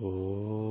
哦。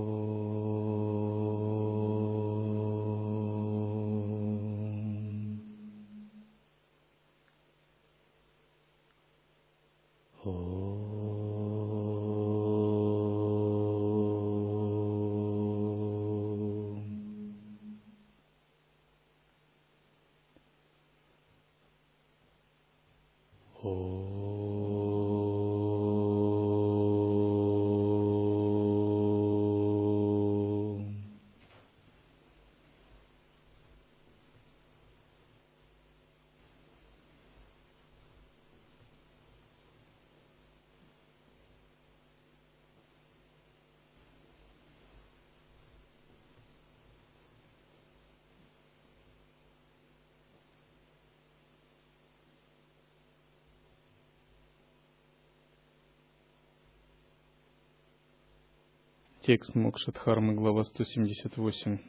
Текст Мокшадхармы, глава 178.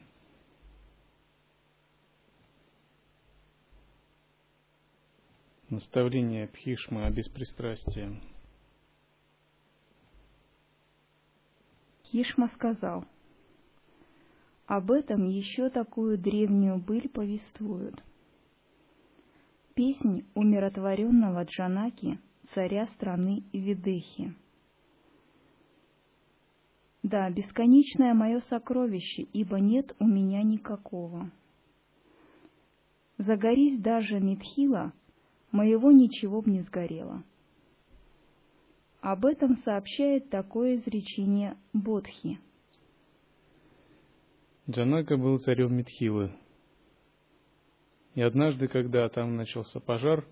Наставление Пхишмы о беспристрастии. Хишма сказал, об этом еще такую древнюю быль повествуют. Песнь умиротворенного Джанаки, царя страны Видехи. Да, бесконечное мое сокровище, ибо нет у меня никакого. Загорись даже Митхила, моего ничего б не сгорело. Об этом сообщает такое изречение Бодхи. Джанака был царем Митхилы. И однажды, когда там начался пожар,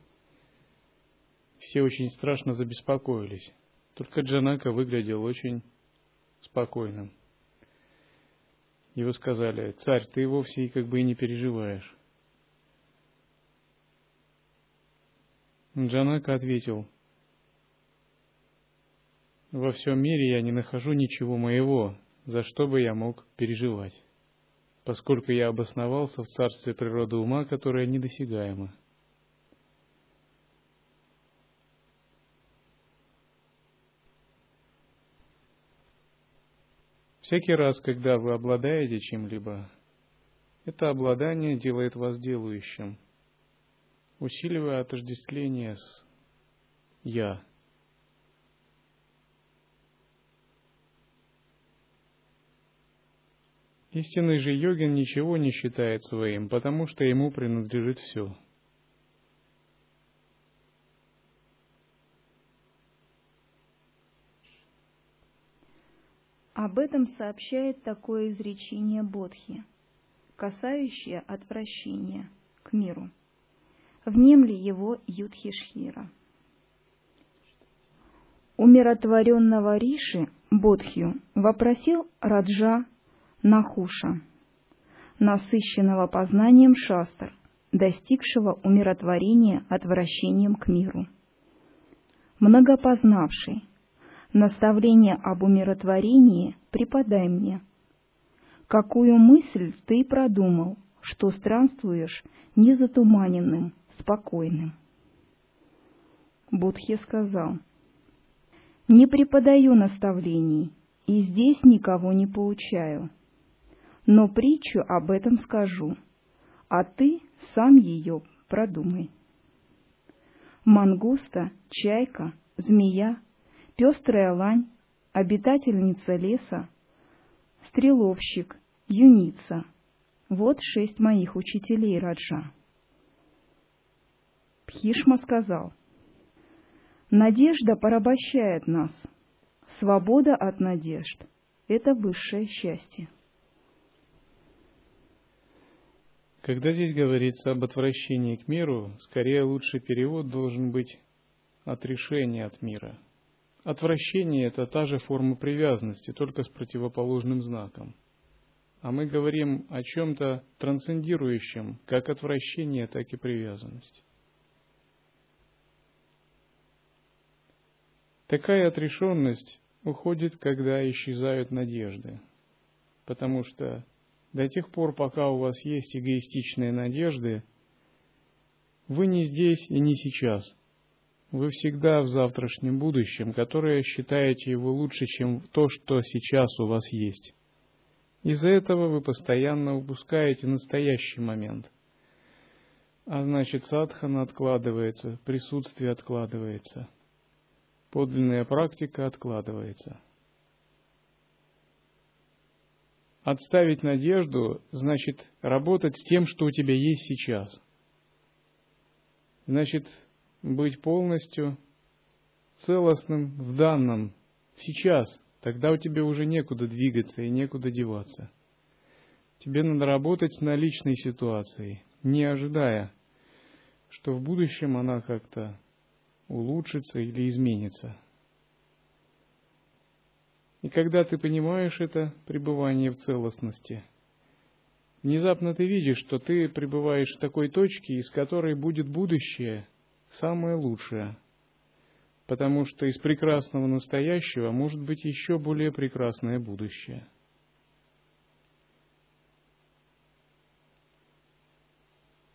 все очень страшно забеспокоились. Только Джанака выглядел очень спокойным. Вы сказали, царь, ты вовсе и как бы и не переживаешь. Джанака ответил, во всем мире я не нахожу ничего моего, за что бы я мог переживать, поскольку я обосновался в царстве природы ума, которое недосягаемо. Всякий раз, когда вы обладаете чем-либо, это обладание делает вас делающим, усиливая отождествление с «я». Истинный же йогин ничего не считает своим, потому что ему принадлежит все – Об этом сообщает такое изречение Бодхи, касающее отвращения к миру. Внемли его Юдхишхира. Умиротворенного Риши Бодхью вопросил Раджа Нахуша, насыщенного познанием шастр, достигшего умиротворения отвращением к миру. Многопознавший, наставление об умиротворении преподай мне. Какую мысль ты продумал, что странствуешь незатуманенным, спокойным? Будхи сказал, «Не преподаю наставлений, и здесь никого не поучаю, но притчу об этом скажу, а ты сам ее продумай. Мангуста, чайка, змея пестрая лань, обитательница леса, стреловщик, юница. Вот шесть моих учителей Раджа. Пхишма сказал, «Надежда порабощает нас. Свобода от надежд — это высшее счастье». Когда здесь говорится об отвращении к миру, скорее лучший перевод должен быть «отрешение от мира», Отвращение – это та же форма привязанности, только с противоположным знаком. А мы говорим о чем-то трансцендирующем, как отвращение, так и привязанность. Такая отрешенность уходит, когда исчезают надежды, потому что до тех пор, пока у вас есть эгоистичные надежды, вы не здесь и не сейчас – вы всегда в завтрашнем будущем, которое считаете его лучше, чем то, что сейчас у вас есть. Из-за этого вы постоянно упускаете настоящий момент. А значит, садхана откладывается, присутствие откладывается, подлинная практика откладывается. Отставить надежду значит работать с тем, что у тебя есть сейчас. Значит, быть полностью целостным в данном, сейчас, тогда у тебя уже некуда двигаться и некуда деваться. Тебе надо работать с наличной ситуацией, не ожидая, что в будущем она как-то улучшится или изменится. И когда ты понимаешь это пребывание в целостности, внезапно ты видишь, что ты пребываешь в такой точке, из которой будет будущее – самое лучшее, потому что из прекрасного настоящего может быть еще более прекрасное будущее.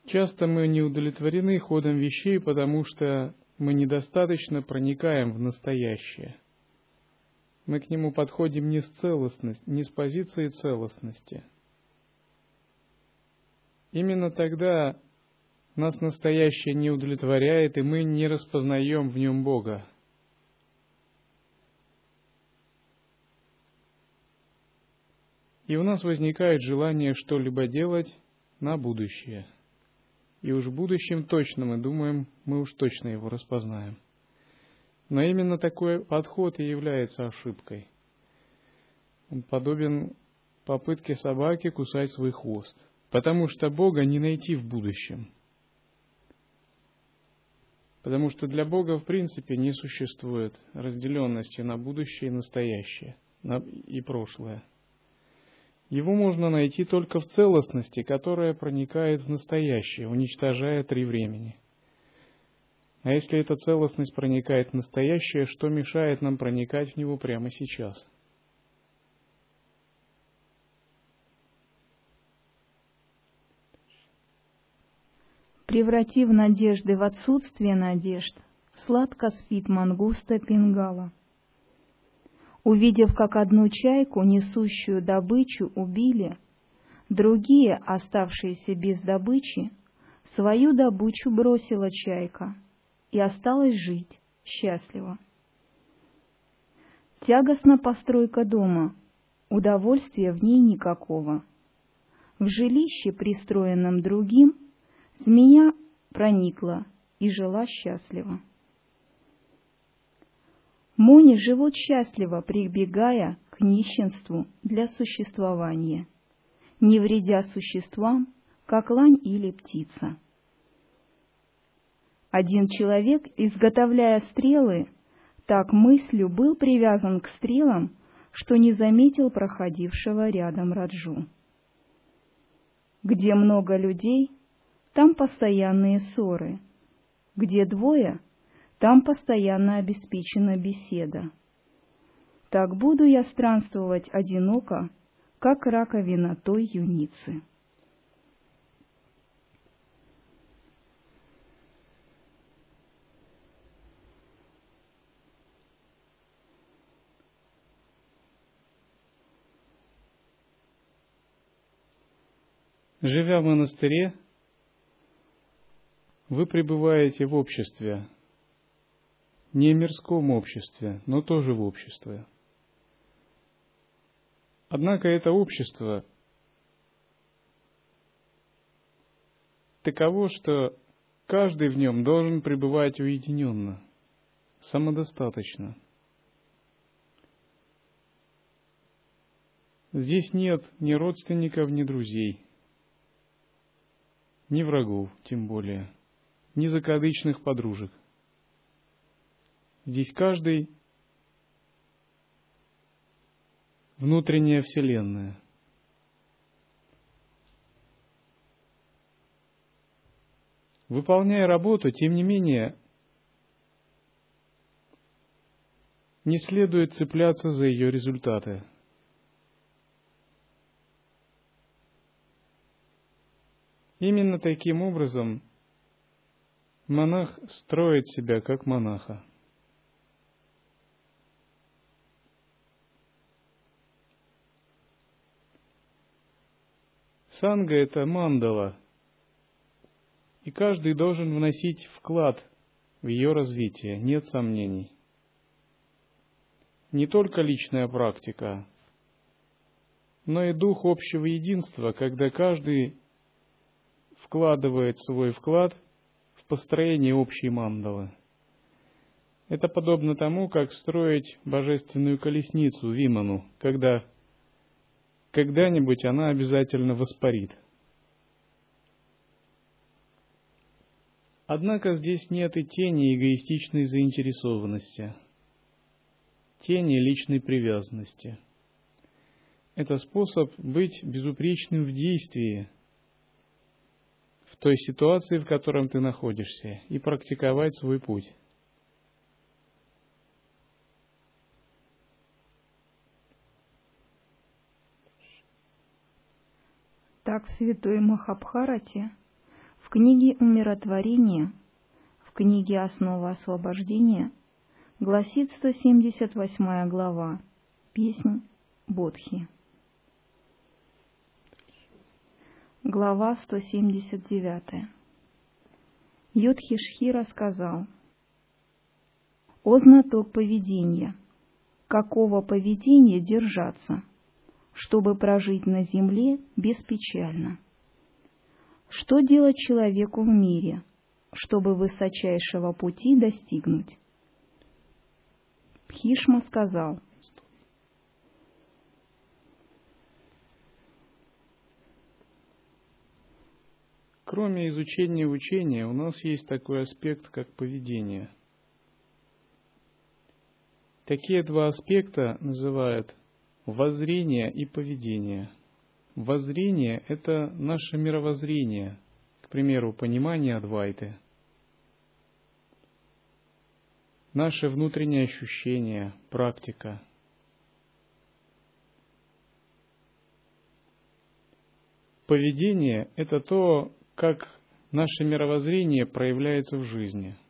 Часто мы не удовлетворены ходом вещей, потому что мы недостаточно проникаем в настоящее. Мы к нему подходим не с целостности, не с позиции целостности. Именно тогда нас настоящее не удовлетворяет, и мы не распознаем в нем Бога. И у нас возникает желание что-либо делать на будущее. И уж в будущем точно мы думаем, мы уж точно его распознаем. Но именно такой подход и является ошибкой. Он подобен попытке собаки кусать свой хвост. Потому что Бога не найти в будущем. Потому что для Бога в принципе не существует разделенности на будущее и настоящее, и прошлое. Его можно найти только в целостности, которая проникает в настоящее, уничтожая три времени. А если эта целостность проникает в настоящее, что мешает нам проникать в него прямо сейчас – превратив надежды в отсутствие надежд, сладко спит мангуста пингала. Увидев, как одну чайку, несущую добычу, убили, другие, оставшиеся без добычи, свою добычу бросила чайка и осталась жить счастливо. Тягостна постройка дома, удовольствия в ней никакого. В жилище, пристроенном другим, Змея проникла и жила счастливо. Мони живут счастливо, прибегая к нищенству для существования, не вредя существам, как лань или птица. Один человек, изготовляя стрелы, так мыслью был привязан к стрелам, что не заметил проходившего рядом Раджу. Где много людей, там постоянные ссоры. Где двое, там постоянно обеспечена беседа. Так буду я странствовать одиноко, как раковина той юницы. Живя в монастыре, вы пребываете в обществе, не мирском обществе, но тоже в обществе. Однако это общество таково, что каждый в нем должен пребывать уединенно, самодостаточно. Здесь нет ни родственников, ни друзей, ни врагов, тем более – ни закадычных подружек. Здесь каждый внутренняя вселенная. Выполняя работу, тем не менее, не следует цепляться за ее результаты. Именно таким образом Монах строит себя как монаха. Санга – это мандала, и каждый должен вносить вклад в ее развитие, нет сомнений. Не только личная практика, но и дух общего единства, когда каждый вкладывает свой вклад в построение общей мандалы. Это подобно тому, как строить божественную колесницу Виману, когда когда-нибудь она обязательно воспарит. Однако здесь нет и тени эгоистичной заинтересованности, тени личной привязанности. Это способ быть безупречным в действии, в той ситуации, в котором ты находишься, и практиковать свой путь. Так в Святой Махабхарате, в книге «Умиротворение», в книге «Основа освобождения» гласит 178 глава, песнь Бодхи. Глава 179. Юдхишхира сказал, «О знаток поведения! Какого поведения держаться?» чтобы прожить на земле беспечально. Что делать человеку в мире, чтобы высочайшего пути достигнуть? Хишма сказал, Кроме изучения учения, у нас есть такой аспект, как поведение. Такие два аспекта называют воззрение и поведение. Воззрение – это наше мировоззрение, к примеру, понимание Адвайты. Наше внутреннее ощущение, практика. Поведение – это то, как наше мировоззрение проявляется в жизни –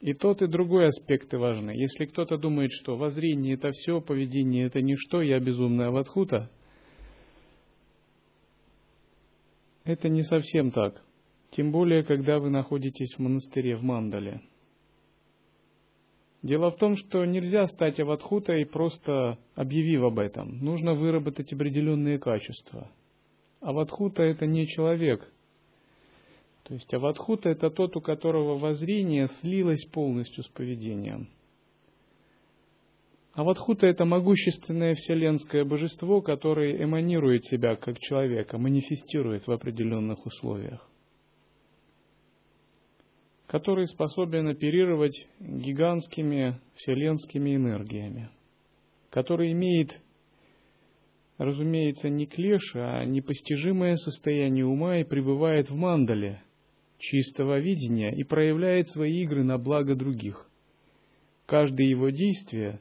и тот, и другой аспекты важны. Если кто-то думает, что воззрение это все, поведение это ничто, я безумная ватхута, это не совсем так. Тем более, когда вы находитесь в монастыре в Мандале. Дело в том, что нельзя стать аватхутой, просто объявив об этом. Нужно выработать определенные качества. Аватхута – это не человек, то есть аватхута – это тот, у которого воззрение слилось полностью с поведением. Аватхута – это могущественное вселенское божество, которое эманирует себя как человека, манифестирует в определенных условиях, который способен оперировать гигантскими вселенскими энергиями, который имеет разумеется, не клеш, а непостижимое состояние ума и пребывает в мандале, чистого видения и проявляет свои игры на благо других. Каждое его действие,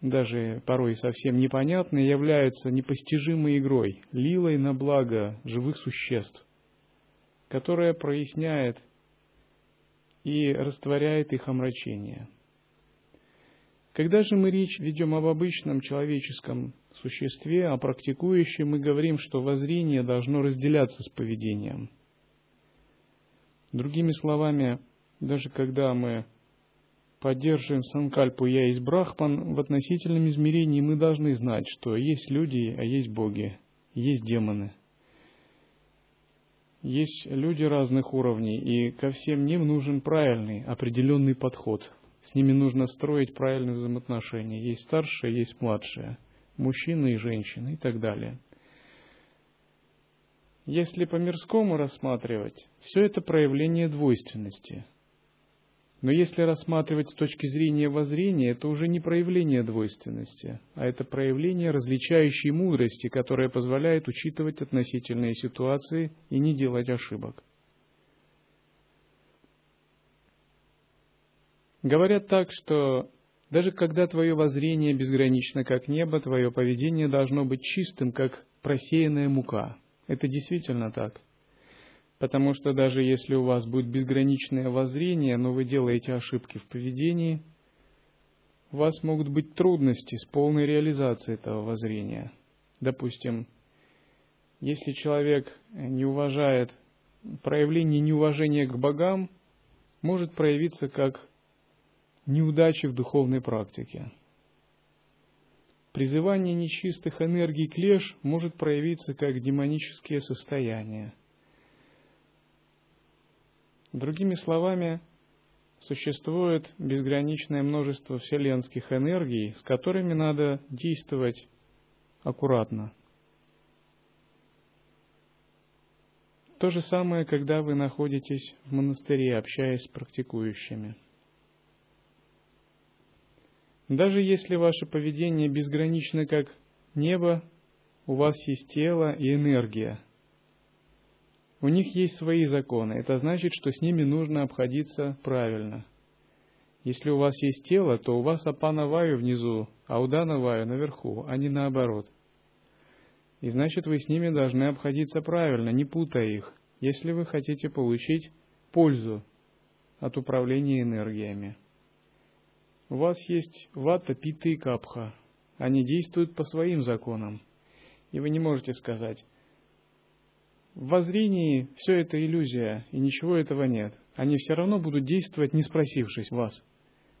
даже порой совсем непонятное, является непостижимой игрой, лилой на благо живых существ, которая проясняет и растворяет их омрачение. Когда же мы речь ведем об обычном человеческом существе, о практикующем, мы говорим, что воззрение должно разделяться с поведением. Другими словами, даже когда мы поддерживаем санкальпу «я есть брахман», в относительном измерении мы должны знать, что есть люди, а есть боги, есть демоны. Есть люди разных уровней, и ко всем ним нужен правильный, определенный подход. С ними нужно строить правильные взаимоотношения. Есть старшие, есть младшие – мужчины и женщины и так далее. Если по-мирскому рассматривать, все это проявление двойственности. Но если рассматривать с точки зрения воззрения, это уже не проявление двойственности, а это проявление различающей мудрости, которая позволяет учитывать относительные ситуации и не делать ошибок. Говорят так, что даже когда твое воззрение безгранично, как небо, твое поведение должно быть чистым, как просеянная мука. Это действительно так. Потому что даже если у вас будет безграничное воззрение, но вы делаете ошибки в поведении, у вас могут быть трудности с полной реализацией этого воззрения. Допустим, если человек не уважает, проявление неуважения к богам может проявиться как неудачи в духовной практике. Призывание нечистых энергий клеш может проявиться как демонические состояния. Другими словами, существует безграничное множество вселенских энергий, с которыми надо действовать аккуратно. То же самое, когда вы находитесь в монастыре, общаясь с практикующими – даже если ваше поведение безгранично как небо, у вас есть тело и энергия. У них есть свои законы. Это значит, что с ними нужно обходиться правильно. Если у вас есть тело, то у вас апанаваю внизу, а уданаваю наверху, а не наоборот. И значит, вы с ними должны обходиться правильно, не путая их, если вы хотите получить пользу от управления энергиями. У вас есть вата, пита и капха. Они действуют по своим законам. И вы не можете сказать, в воззрении все это иллюзия, и ничего этого нет. Они все равно будут действовать, не спросившись вас.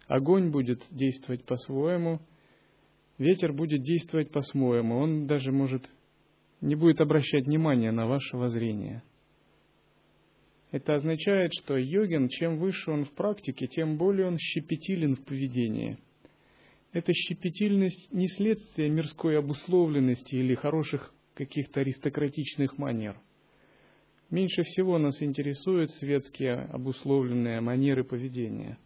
Огонь будет действовать по-своему, ветер будет действовать по-своему, он даже может не будет обращать внимания на ваше воззрение – это означает, что йогин, чем выше он в практике, тем более он щепетилен в поведении. Эта щепетильность не следствие мирской обусловленности или хороших каких-то аристократичных манер. Меньше всего нас интересуют светские обусловленные манеры поведения.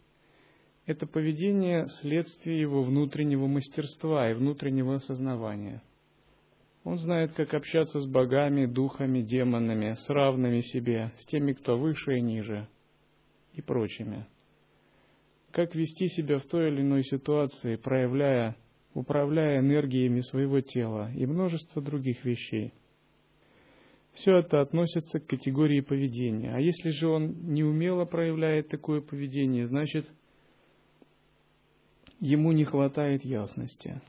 Это поведение – следствие его внутреннего мастерства и внутреннего осознавания – он знает, как общаться с богами, духами, демонами, с равными себе, с теми, кто выше и ниже, и прочими. Как вести себя в той или иной ситуации, проявляя, управляя энергиями своего тела и множество других вещей. Все это относится к категории поведения. А если же он неумело проявляет такое поведение, значит, ему не хватает ясности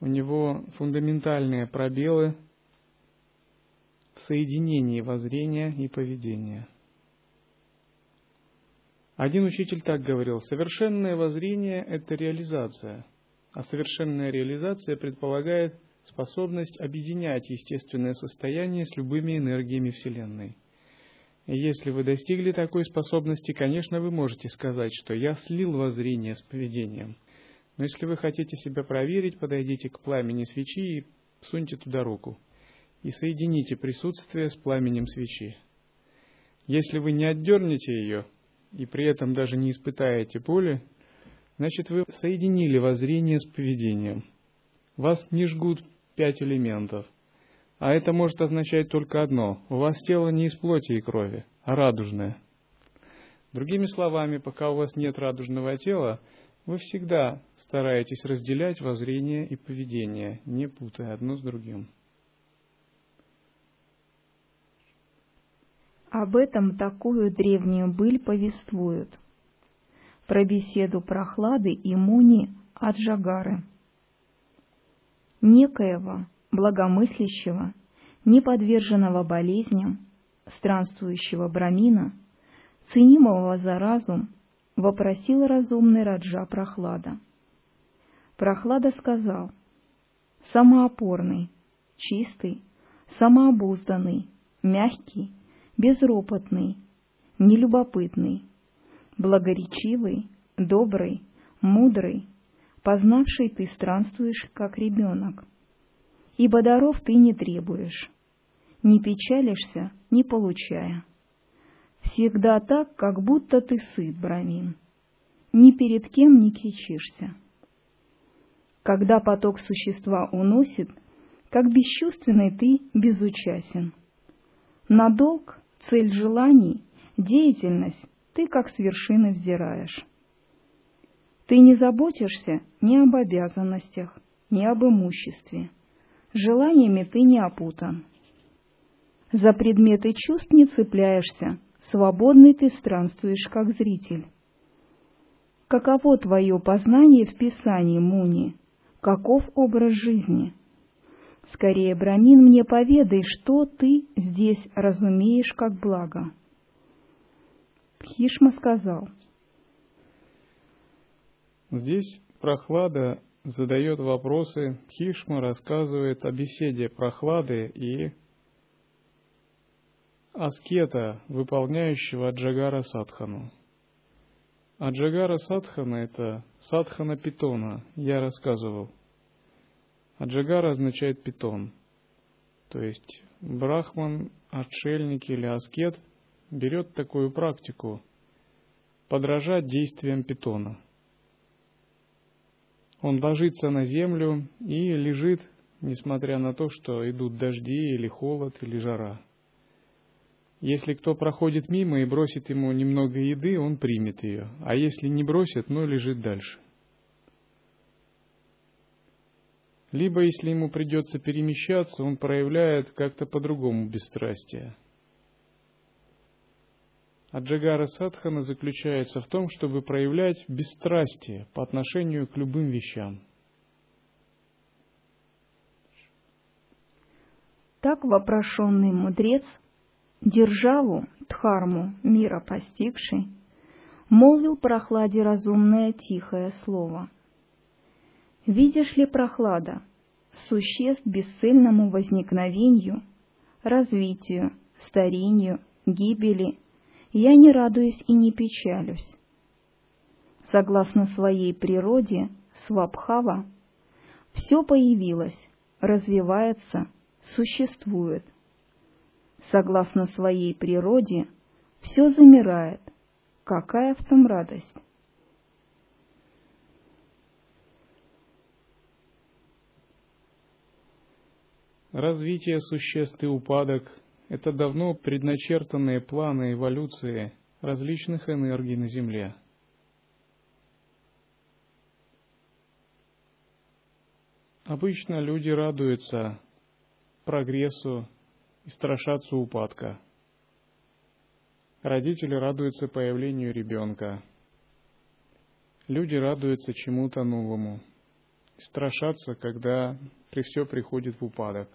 у него фундаментальные пробелы в соединении воззрения и поведения. Один учитель так говорил, совершенное воззрение – это реализация, а совершенная реализация предполагает способность объединять естественное состояние с любыми энергиями Вселенной. И если вы достигли такой способности, конечно, вы можете сказать, что я слил воззрение с поведением – но если вы хотите себя проверить, подойдите к пламени свечи и суньте туда руку. И соедините присутствие с пламенем свечи. Если вы не отдернете ее и при этом даже не испытаете боли, значит вы соединили воззрение с поведением. Вас не жгут пять элементов. А это может означать только одно. У вас тело не из плоти и крови, а радужное. Другими словами, пока у вас нет радужного тела, вы всегда стараетесь разделять воззрение и поведение, не путая одно с другим. Об этом такую древнюю быль повествуют. Про беседу прохлады и муни от Жагары. Некоего, благомыслящего, неподверженного болезням, странствующего брамина, ценимого за разум, вопросил разумный Раджа Прохлада. Прохлада сказал, самоопорный, чистый, самообузданный, мягкий, безропотный, нелюбопытный, благоречивый, добрый, мудрый, познавший ты странствуешь, как ребенок. Ибо даров ты не требуешь, не печалишься, не получая. Всегда так, как будто ты сыт, Брамин. Ни перед кем не кичишься. Когда поток существа уносит, как бесчувственный ты безучастен. На долг, цель желаний, деятельность ты как с вершины взираешь. Ты не заботишься ни об обязанностях, ни об имуществе. Желаниями ты не опутан. За предметы чувств не цепляешься, свободный ты странствуешь как зритель. Каково твое познание в Писании, Муни? Каков образ жизни? Скорее, Брамин, мне поведай, что ты здесь разумеешь как благо. Хишма сказал. Здесь прохлада задает вопросы, Хишма рассказывает о беседе прохлады и аскета, выполняющего Джагара Садхану. А Джагара Садхана – это Садхана Питона, я рассказывал. А Джагара означает питон. То есть брахман, отшельник или аскет берет такую практику – подражать действиям питона. Он ложится на землю и лежит, несмотря на то, что идут дожди или холод или жара – если кто проходит мимо и бросит ему немного еды, он примет ее. А если не бросит, но лежит дальше. Либо, если ему придется перемещаться, он проявляет как-то по-другому бесстрастие. А Джагара Садхана заключается в том, чтобы проявлять бесстрастие по отношению к любым вещам. Так вопрошенный мудрец державу, Дхарму, мира постигший, молвил прохладе разумное тихое слово. Видишь ли, прохлада, существ бесцельному возникновению, развитию, старению, гибели, я не радуюсь и не печалюсь. Согласно своей природе, Свабхава, все появилось, развивается, существует – согласно своей природе, все замирает. Какая в том радость? Развитие существ и упадок – это давно предначертанные планы эволюции различных энергий на Земле. Обычно люди радуются прогрессу и страшатся упадка. Родители радуются появлению ребенка. Люди радуются чему-то новому. И страшатся, когда при все приходит в упадок.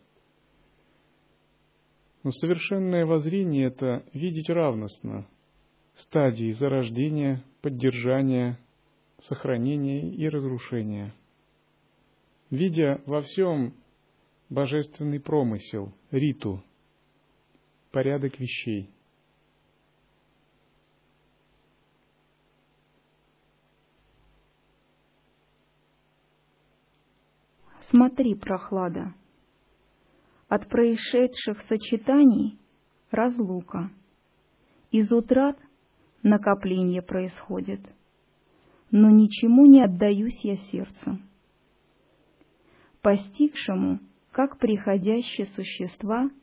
Но совершенное воззрение – это видеть равностно стадии зарождения, поддержания, сохранения и разрушения. Видя во всем божественный промысел, риту – порядок вещей. Смотри, прохлада. От происшедших сочетаний — разлука. Из утрат накопление происходит. Но ничему не отдаюсь я сердцем. Постигшему, как приходящие существа —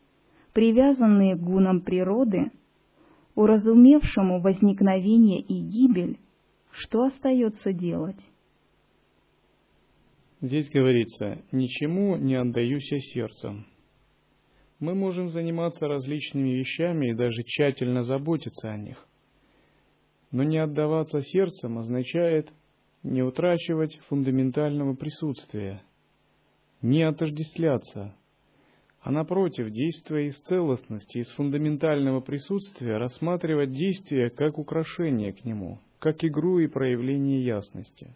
привязанные к гунам природы, уразумевшему возникновение и гибель, что остается делать? Здесь говорится, ничему не отдаюсь я сердцем. Мы можем заниматься различными вещами и даже тщательно заботиться о них. Но не отдаваться сердцем означает не утрачивать фундаментального присутствия, не отождествляться, а напротив, действуя из целостности, из фундаментального присутствия, рассматривать действие как украшение к нему, как игру и проявление ясности.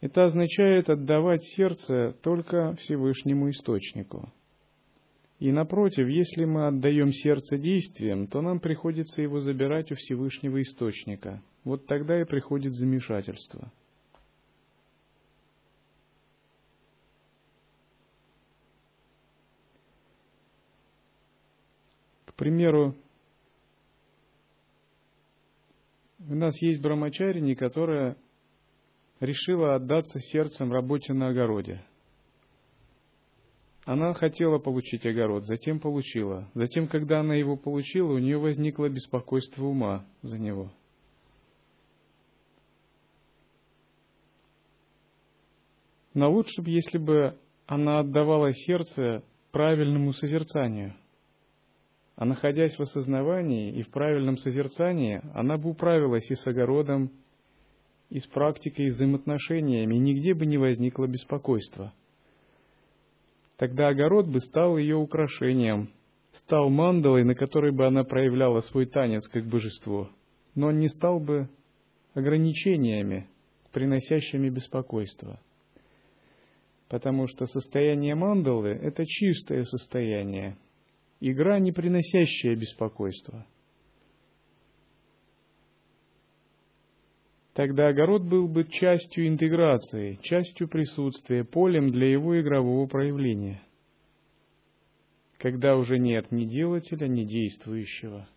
Это означает отдавать сердце только Всевышнему Источнику. И напротив, если мы отдаем сердце действиям, то нам приходится его забирать у Всевышнего Источника. Вот тогда и приходит замешательство – примеру, у нас есть брамачарини, которая решила отдаться сердцем работе на огороде. Она хотела получить огород, затем получила. Затем, когда она его получила, у нее возникло беспокойство ума за него. Но лучше бы, если бы она отдавала сердце правильному созерцанию. А находясь в осознавании и в правильном созерцании, она бы управилась и с огородом, и с практикой, и взаимоотношениями, и нигде бы не возникло беспокойства. Тогда огород бы стал ее украшением, стал мандалой, на которой бы она проявляла свой танец как божество, но он не стал бы ограничениями, приносящими беспокойство. Потому что состояние мандалы – это чистое состояние, игра, не приносящая беспокойства. Тогда огород был бы частью интеграции, частью присутствия, полем для его игрового проявления, когда уже нет ни делателя, ни действующего.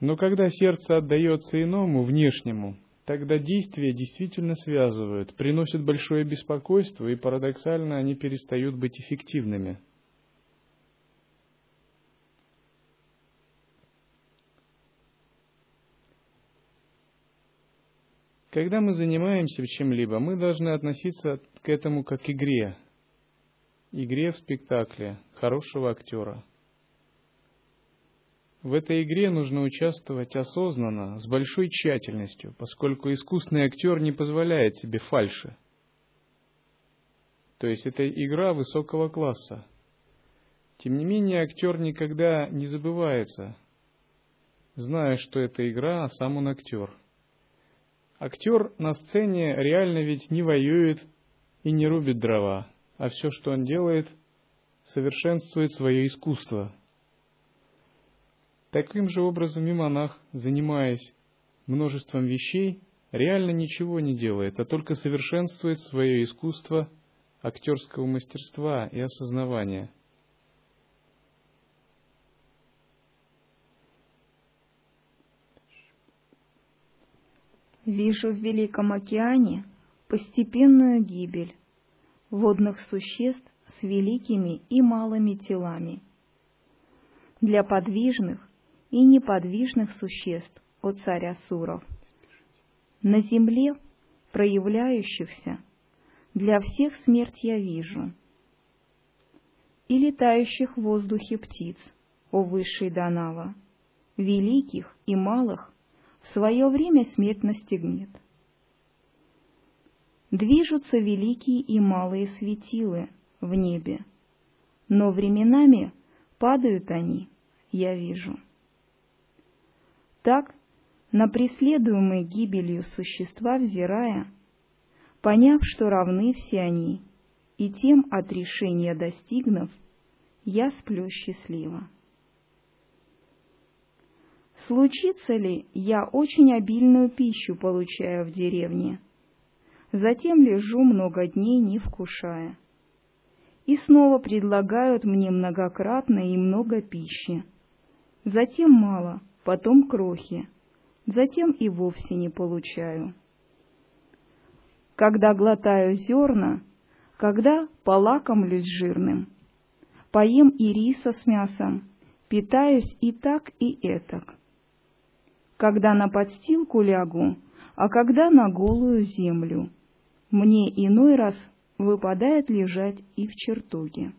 Но когда сердце отдается иному, внешнему, тогда действия действительно связывают, приносят большое беспокойство, и парадоксально они перестают быть эффективными. Когда мы занимаемся чем-либо, мы должны относиться к этому как к игре. Игре в спектакле хорошего актера – в этой игре нужно участвовать осознанно, с большой тщательностью, поскольку искусный актер не позволяет себе фальши. То есть это игра высокого класса. Тем не менее, актер никогда не забывается, зная, что это игра, а сам он актер. Актер на сцене реально ведь не воюет и не рубит дрова, а все, что он делает, совершенствует свое искусство – Таким же образом и монах, занимаясь множеством вещей, реально ничего не делает, а только совершенствует свое искусство актерского мастерства и осознавания. Вижу в Великом океане постепенную гибель водных существ с великими и малыми телами. Для подвижных и неподвижных существ, о царь Асуров. На земле проявляющихся для всех смерть я вижу, и летающих в воздухе птиц, о высший Данава, великих и малых в свое время смерть настигнет. Движутся великие и малые светилы в небе, но временами падают они, я вижу. Так, на преследуемые гибелью существа взирая, поняв, что равны все они, и тем от решения достигнув, я сплю счастливо. Случится ли, я очень обильную пищу получаю в деревне, затем лежу много дней, не вкушая. И снова предлагают мне многократно и много пищи. Затем мало — потом крохи, затем и вовсе не получаю. Когда глотаю зерна, когда полакомлюсь жирным, поем и риса с мясом, питаюсь и так, и этак. Когда на подстилку лягу, а когда на голую землю, мне иной раз выпадает лежать и в чертоге.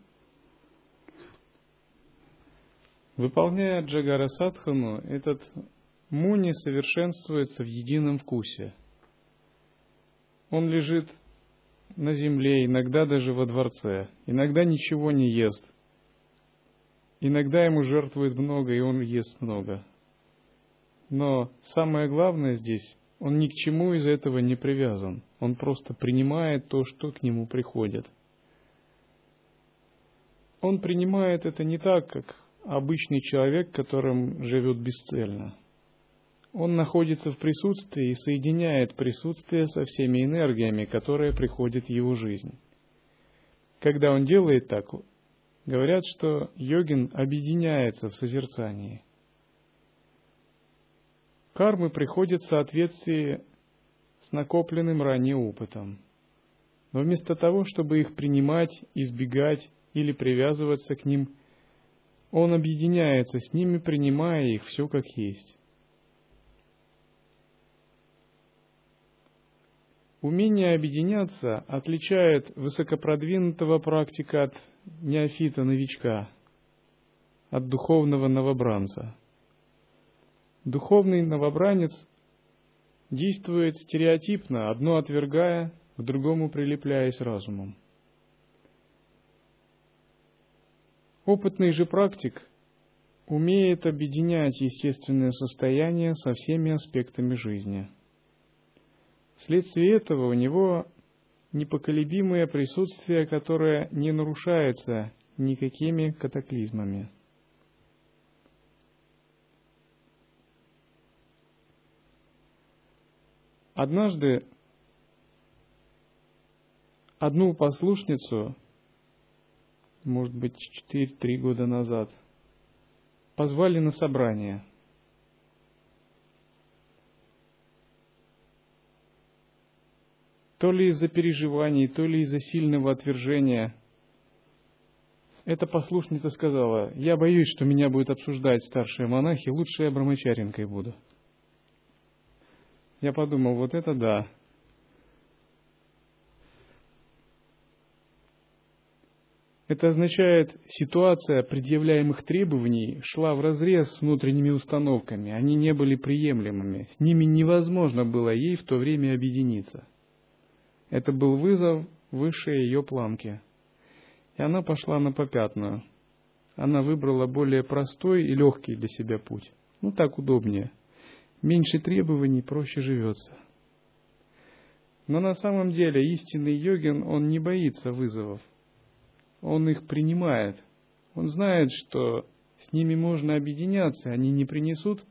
Выполняя Джагара Садхану, этот муни совершенствуется в едином вкусе. Он лежит на земле, иногда даже во дворце, иногда ничего не ест. Иногда ему жертвуют много, и он ест много. Но самое главное здесь, он ни к чему из этого не привязан. Он просто принимает то, что к нему приходит. Он принимает это не так, как обычный человек, которым живет бесцельно. Он находится в присутствии и соединяет присутствие со всеми энергиями, которые приходят в его жизнь. Когда он делает так, говорят, что йогин объединяется в созерцании. Кармы приходят в соответствии с накопленным ранее опытом. Но вместо того, чтобы их принимать, избегать или привязываться к ним – он объединяется с ними, принимая их все как есть. Умение объединяться отличает высокопродвинутого практика от неофита-новичка, от духовного новобранца. Духовный новобранец действует стереотипно, одно отвергая, к другому прилепляясь разумом. Опытный же практик умеет объединять естественное состояние со всеми аспектами жизни – Вследствие этого у него непоколебимое присутствие, которое не нарушается никакими катаклизмами. Однажды одну послушницу, может быть, 4-3 года назад, позвали на собрание – то ли из-за переживаний, то ли из-за сильного отвержения. Эта послушница сказала, я боюсь, что меня будут обсуждать старшие монахи, лучше я брамачаренкой буду. Я подумал, вот это да. Это означает, ситуация предъявляемых требований шла в разрез с внутренними установками, они не были приемлемыми, с ними невозможно было ей в то время объединиться – это был вызов выше ее планки. И она пошла на попятную. Она выбрала более простой и легкий для себя путь. Ну, так удобнее. Меньше требований, проще живется. Но на самом деле истинный йогин, он не боится вызовов. Он их принимает. Он знает, что с ними можно объединяться, они не принесут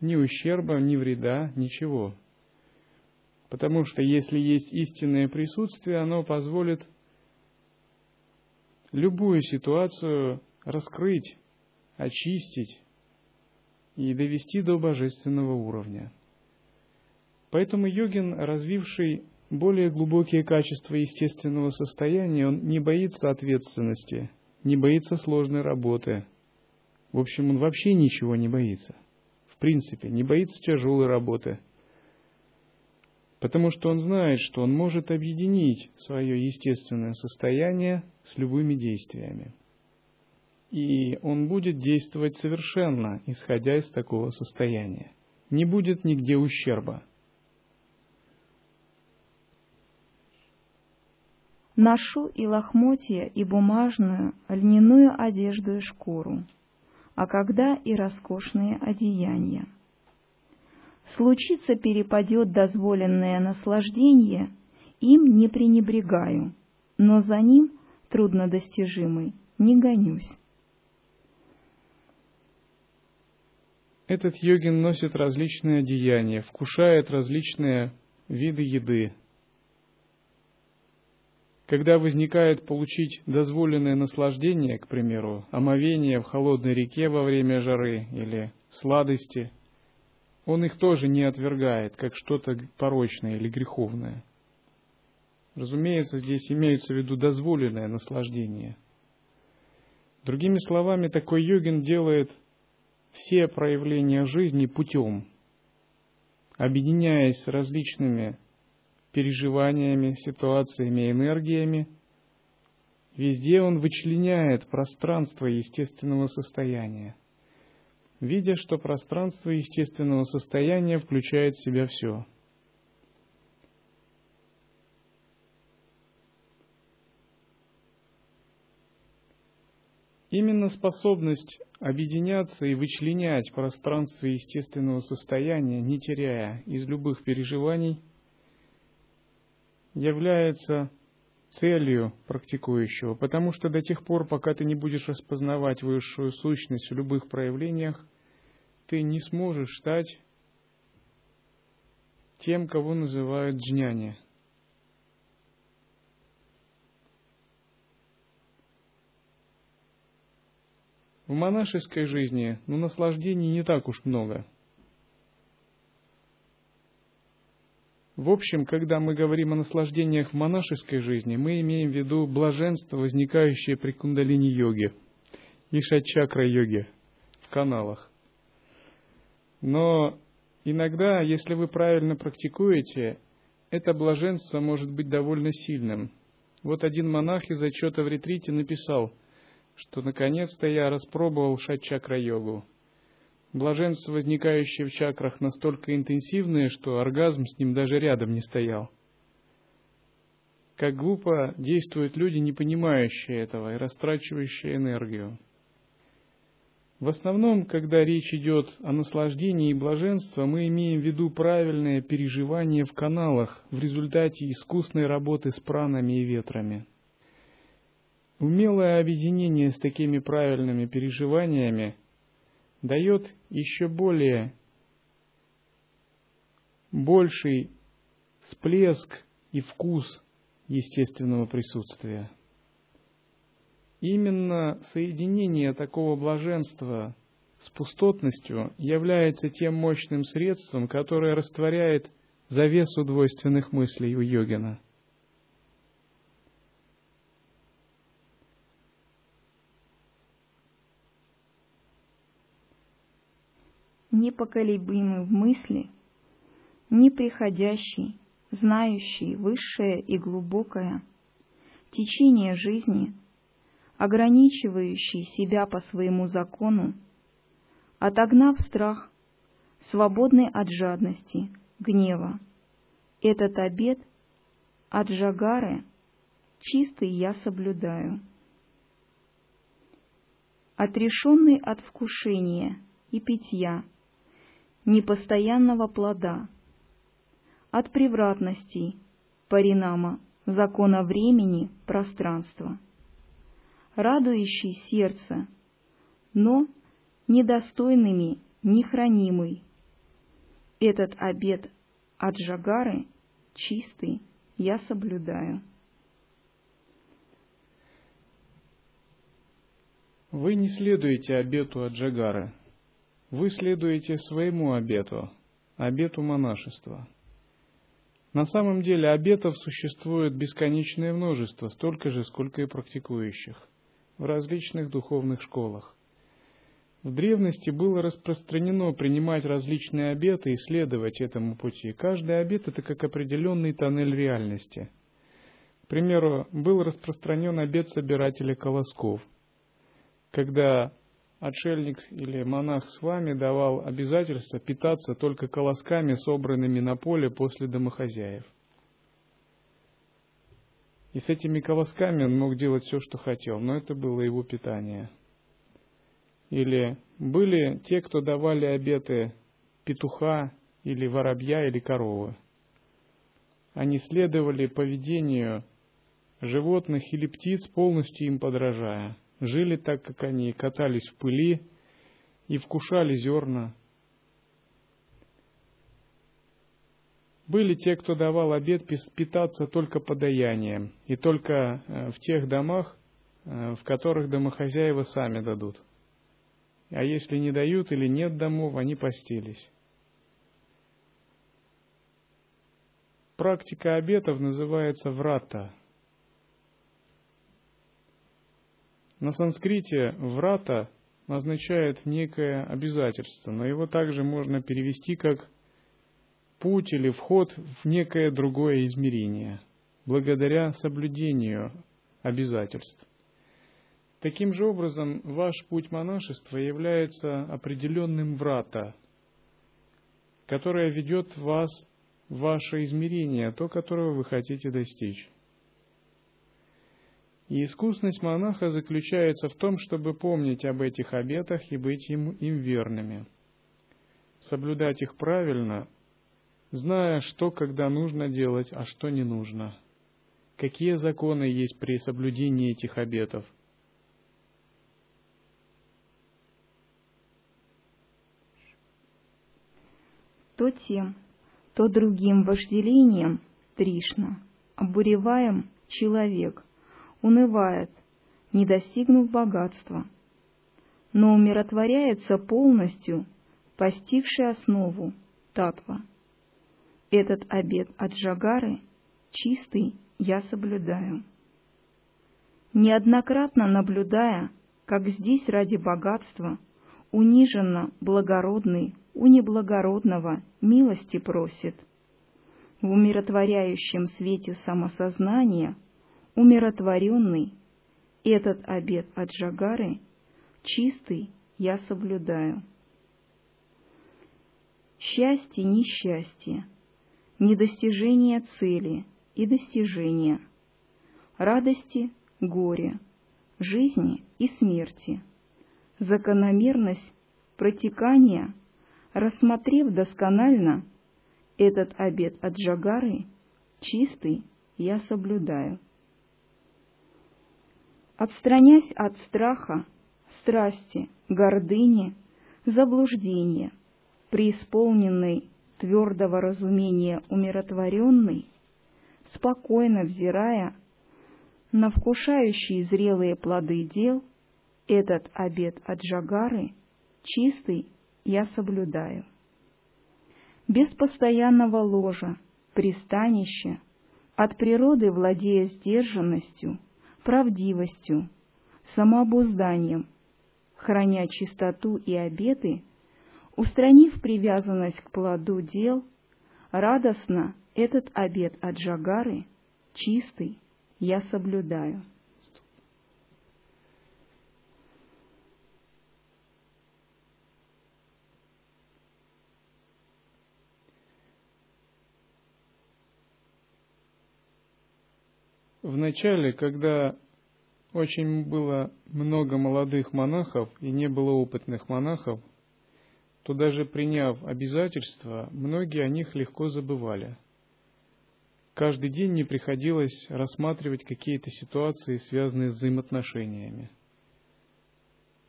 ни ущерба, ни вреда, ничего. Потому что если есть истинное присутствие, оно позволит любую ситуацию раскрыть, очистить и довести до божественного уровня. Поэтому йогин, развивший более глубокие качества естественного состояния, он не боится ответственности, не боится сложной работы. В общем, он вообще ничего не боится. В принципе, не боится тяжелой работы – потому что он знает, что он может объединить свое естественное состояние с любыми действиями. И он будет действовать совершенно, исходя из такого состояния. Не будет нигде ущерба. Ношу и лохмотья, и бумажную, льняную одежду и шкуру, а когда и роскошные одеяния – случится перепадет дозволенное наслаждение, им не пренебрегаю, но за ним, труднодостижимый, не гонюсь. Этот йогин носит различные одеяния, вкушает различные виды еды. Когда возникает получить дозволенное наслаждение, к примеру, омовение в холодной реке во время жары или сладости – он их тоже не отвергает, как что-то порочное или греховное. Разумеется, здесь имеется в виду дозволенное наслаждение. Другими словами, такой йогин делает все проявления жизни путем, объединяясь с различными переживаниями, ситуациями, энергиями. Везде он вычленяет пространство естественного состояния видя, что пространство естественного состояния включает в себя все. Именно способность объединяться и вычленять пространство естественного состояния, не теряя из любых переживаний, является целью практикующего, потому что до тех пор, пока ты не будешь распознавать высшую сущность в любых проявлениях, ты не сможешь стать тем, кого называют джняни. В монашеской жизни ну, наслаждений не так уж много. В общем, когда мы говорим о наслаждениях в монашеской жизни, мы имеем в виду блаженство, возникающее при кундалини-йоге и шат-чакра-йоге в каналах. Но иногда, если вы правильно практикуете, это блаженство может быть довольно сильным. Вот один монах из отчета в ретрите написал, что наконец-то я распробовал шат-чакра-йогу. Блаженство, возникающее в чакрах, настолько интенсивное, что оргазм с ним даже рядом не стоял. Как глупо действуют люди, не понимающие этого и растрачивающие энергию. В основном, когда речь идет о наслаждении и блаженстве, мы имеем в виду правильное переживание в каналах в результате искусной работы с пранами и ветрами. Умелое объединение с такими правильными переживаниями дает еще более больший всплеск и вкус естественного присутствия. Именно соединение такого блаженства с пустотностью является тем мощным средством, которое растворяет завесу двойственных мыслей у йогина. Непоколебимый в мысли, неприходящий, знающий высшее и глубокое, течение жизни – ограничивающий себя по своему закону, отогнав страх, свободный от жадности, гнева. Этот обет от Жагары чистый я соблюдаю. Отрешенный от вкушения и питья, непостоянного плода, от превратностей, паринама, закона времени, пространства — радующий сердце, но недостойными нехранимый. Этот обет от Жагары чистый я соблюдаю. Вы не следуете обету от Джагары. Вы следуете своему обету, обету монашества. На самом деле обетов существует бесконечное множество, столько же, сколько и практикующих в различных духовных школах. В древности было распространено принимать различные обеты и следовать этому пути. Каждый обет – это как определенный тоннель реальности. К примеру, был распространен обет собирателя колосков, когда отшельник или монах с вами давал обязательство питаться только колосками, собранными на поле после домохозяев – и с этими колосками он мог делать все, что хотел, но это было его питание. Или были те, кто давали обеты петуха или воробья или коровы. Они следовали поведению животных или птиц, полностью им подражая. Жили так, как они, катались в пыли и вкушали зерна, Были те, кто давал обед питаться только подаянием, и только э, в тех домах, э, в которых домохозяева сами дадут. А если не дают или нет домов, они постились. Практика обетов называется врата. На санскрите врата означает некое обязательство, но его также можно перевести как путь или вход в некое другое измерение, благодаря соблюдению обязательств. Таким же образом, ваш путь монашества является определенным врата, которое ведет вас в ваше измерение, то, которого вы хотите достичь. И искусность монаха заключается в том, чтобы помнить об этих обетах и быть им, им верными. Соблюдать их правильно зная, что когда нужно делать, а что не нужно. Какие законы есть при соблюдении этих обетов? То тем, то другим вожделением, Тришна, обуреваем человек, унывает, не достигнув богатства, но умиротворяется полностью, постигший основу, татва – этот обет от Джагары чистый я соблюдаю. Неоднократно наблюдая, как здесь ради богатства униженно благородный у неблагородного милости просит, в умиротворяющем свете самосознания, умиротворенный, этот обет от Джагары, чистый, я соблюдаю. Счастье, несчастье, недостижение цели и достижения, радости, горе, жизни и смерти, закономерность протекания, рассмотрев досконально этот обет от Джагары, чистый, я соблюдаю. Отстранясь от страха, страсти, гордыни, заблуждения, преисполненный твердого разумения умиротворенный, спокойно взирая на вкушающие зрелые плоды дел, этот обет от Джагары, чистый, я соблюдаю. Без постоянного ложа, пристанища, от природы владея сдержанностью, правдивостью, самообузданием, храня чистоту и обеты, устранив привязанность к плоду дел, радостно этот обет от Джагары, чистый, я соблюдаю. В начале, когда очень было много молодых монахов и не было опытных монахов, то даже приняв обязательства, многие о них легко забывали. Каждый день не приходилось рассматривать какие-то ситуации, связанные с взаимоотношениями.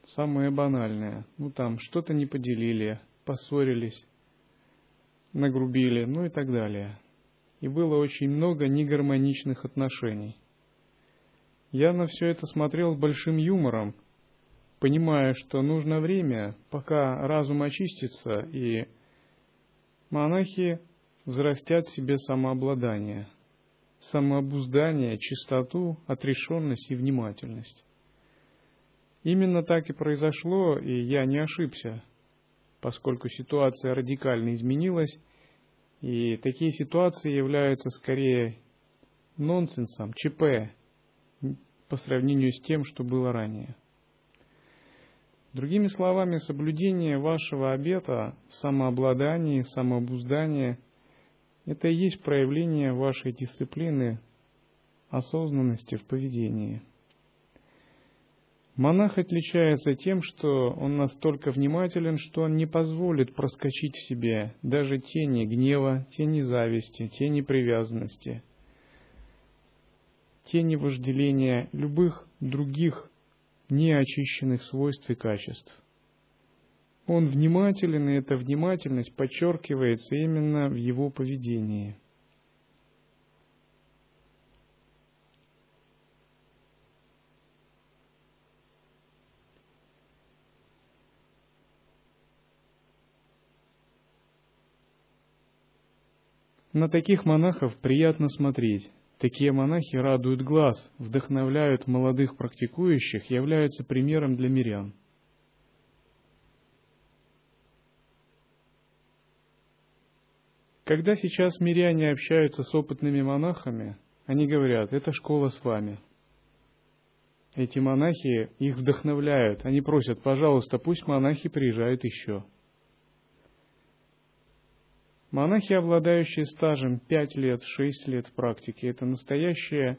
Самое банальное. Ну там, что-то не поделили, поссорились, нагрубили, ну и так далее. И было очень много негармоничных отношений. Я на все это смотрел с большим юмором, понимая, что нужно время, пока разум очистится, и монахи взрастят в себе самообладание, самообуздание, чистоту, отрешенность и внимательность. Именно так и произошло, и я не ошибся, поскольку ситуация радикально изменилась, и такие ситуации являются скорее нонсенсом, ЧП, по сравнению с тем, что было ранее. Другими словами, соблюдение вашего обета в самообладании, самообуздании – это и есть проявление вашей дисциплины, осознанности в поведении. Монах отличается тем, что он настолько внимателен, что он не позволит проскочить в себе даже тени гнева, тени зависти, тени привязанности, тени вожделения, любых других неочищенных свойств и качеств. Он внимателен, и эта внимательность подчеркивается именно в его поведении. На таких монахов приятно смотреть. Такие монахи радуют глаз, вдохновляют молодых практикующих, являются примером для мирян. Когда сейчас миряне общаются с опытными монахами, они говорят, это школа с вами. Эти монахи их вдохновляют, они просят, пожалуйста, пусть монахи приезжают еще. Монахи, обладающие стажем 5 лет, 6 лет в практике, это настоящие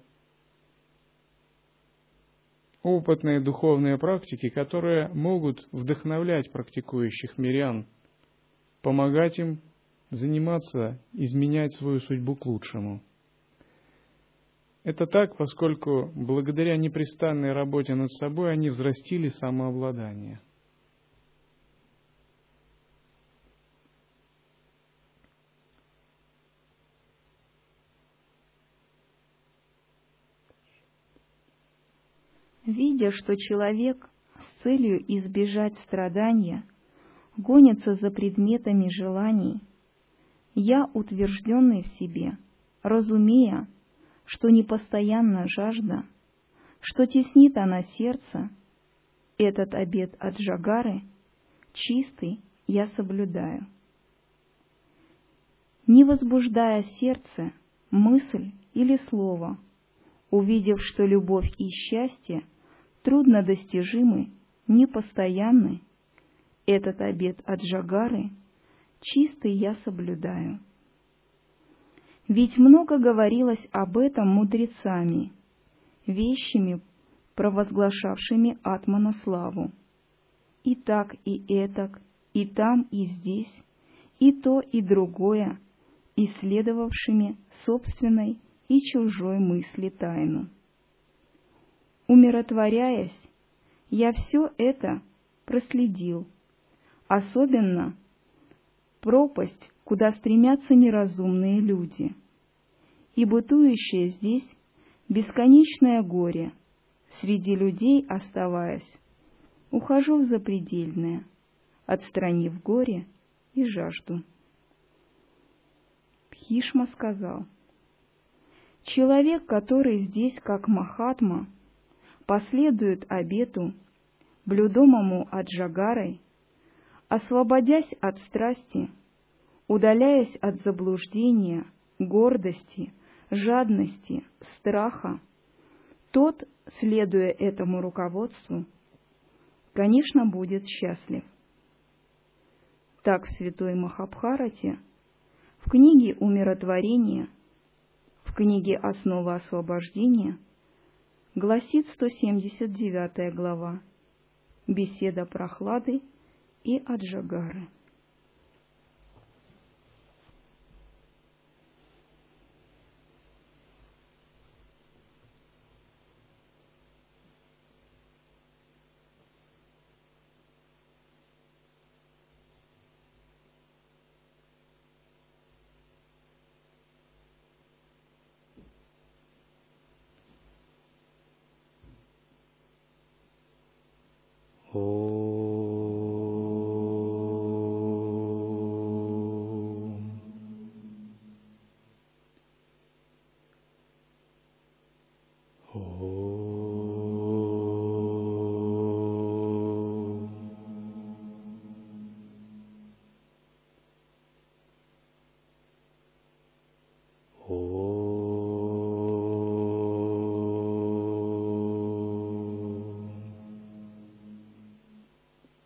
опытные духовные практики, которые могут вдохновлять практикующих мирян, помогать им заниматься, изменять свою судьбу к лучшему. Это так, поскольку благодаря непрестанной работе над собой они взрастили самообладание – Видя, что человек с целью избежать страдания гонится за предметами желаний, я, утвержденный в себе, разумея, что непостоянна жажда, что теснит она сердце, этот обет от Джагары, чистый, я соблюдаю. не возбуждая сердце, мысль или слово, увидев, что любовь и счастье трудно достижимы, непостоянны, этот обет от Джагары чистый я соблюдаю. Ведь много говорилось об этом мудрецами, вещами, провозглашавшими Атмана славу. И так, и этак, и там, и здесь, и то, и другое, исследовавшими собственной и чужой мысли тайну. Умиротворяясь, я все это проследил, особенно пропасть, куда стремятся неразумные люди. И бытующее здесь бесконечное горе, среди людей оставаясь, ухожу в запредельное, отстранив горе и жажду. Пхишма сказал, «Человек, который здесь, как Махатма, последует обету, блюдомому от Джагарой, освободясь от страсти, удаляясь от заблуждения, гордости, жадности, страха, тот, следуя этому руководству, конечно, будет счастлив. Так в Святой Махабхарате, в книге «Умиротворение», в книге «Основа освобождения» гласит 179 глава «Беседа прохлады и Аджагары».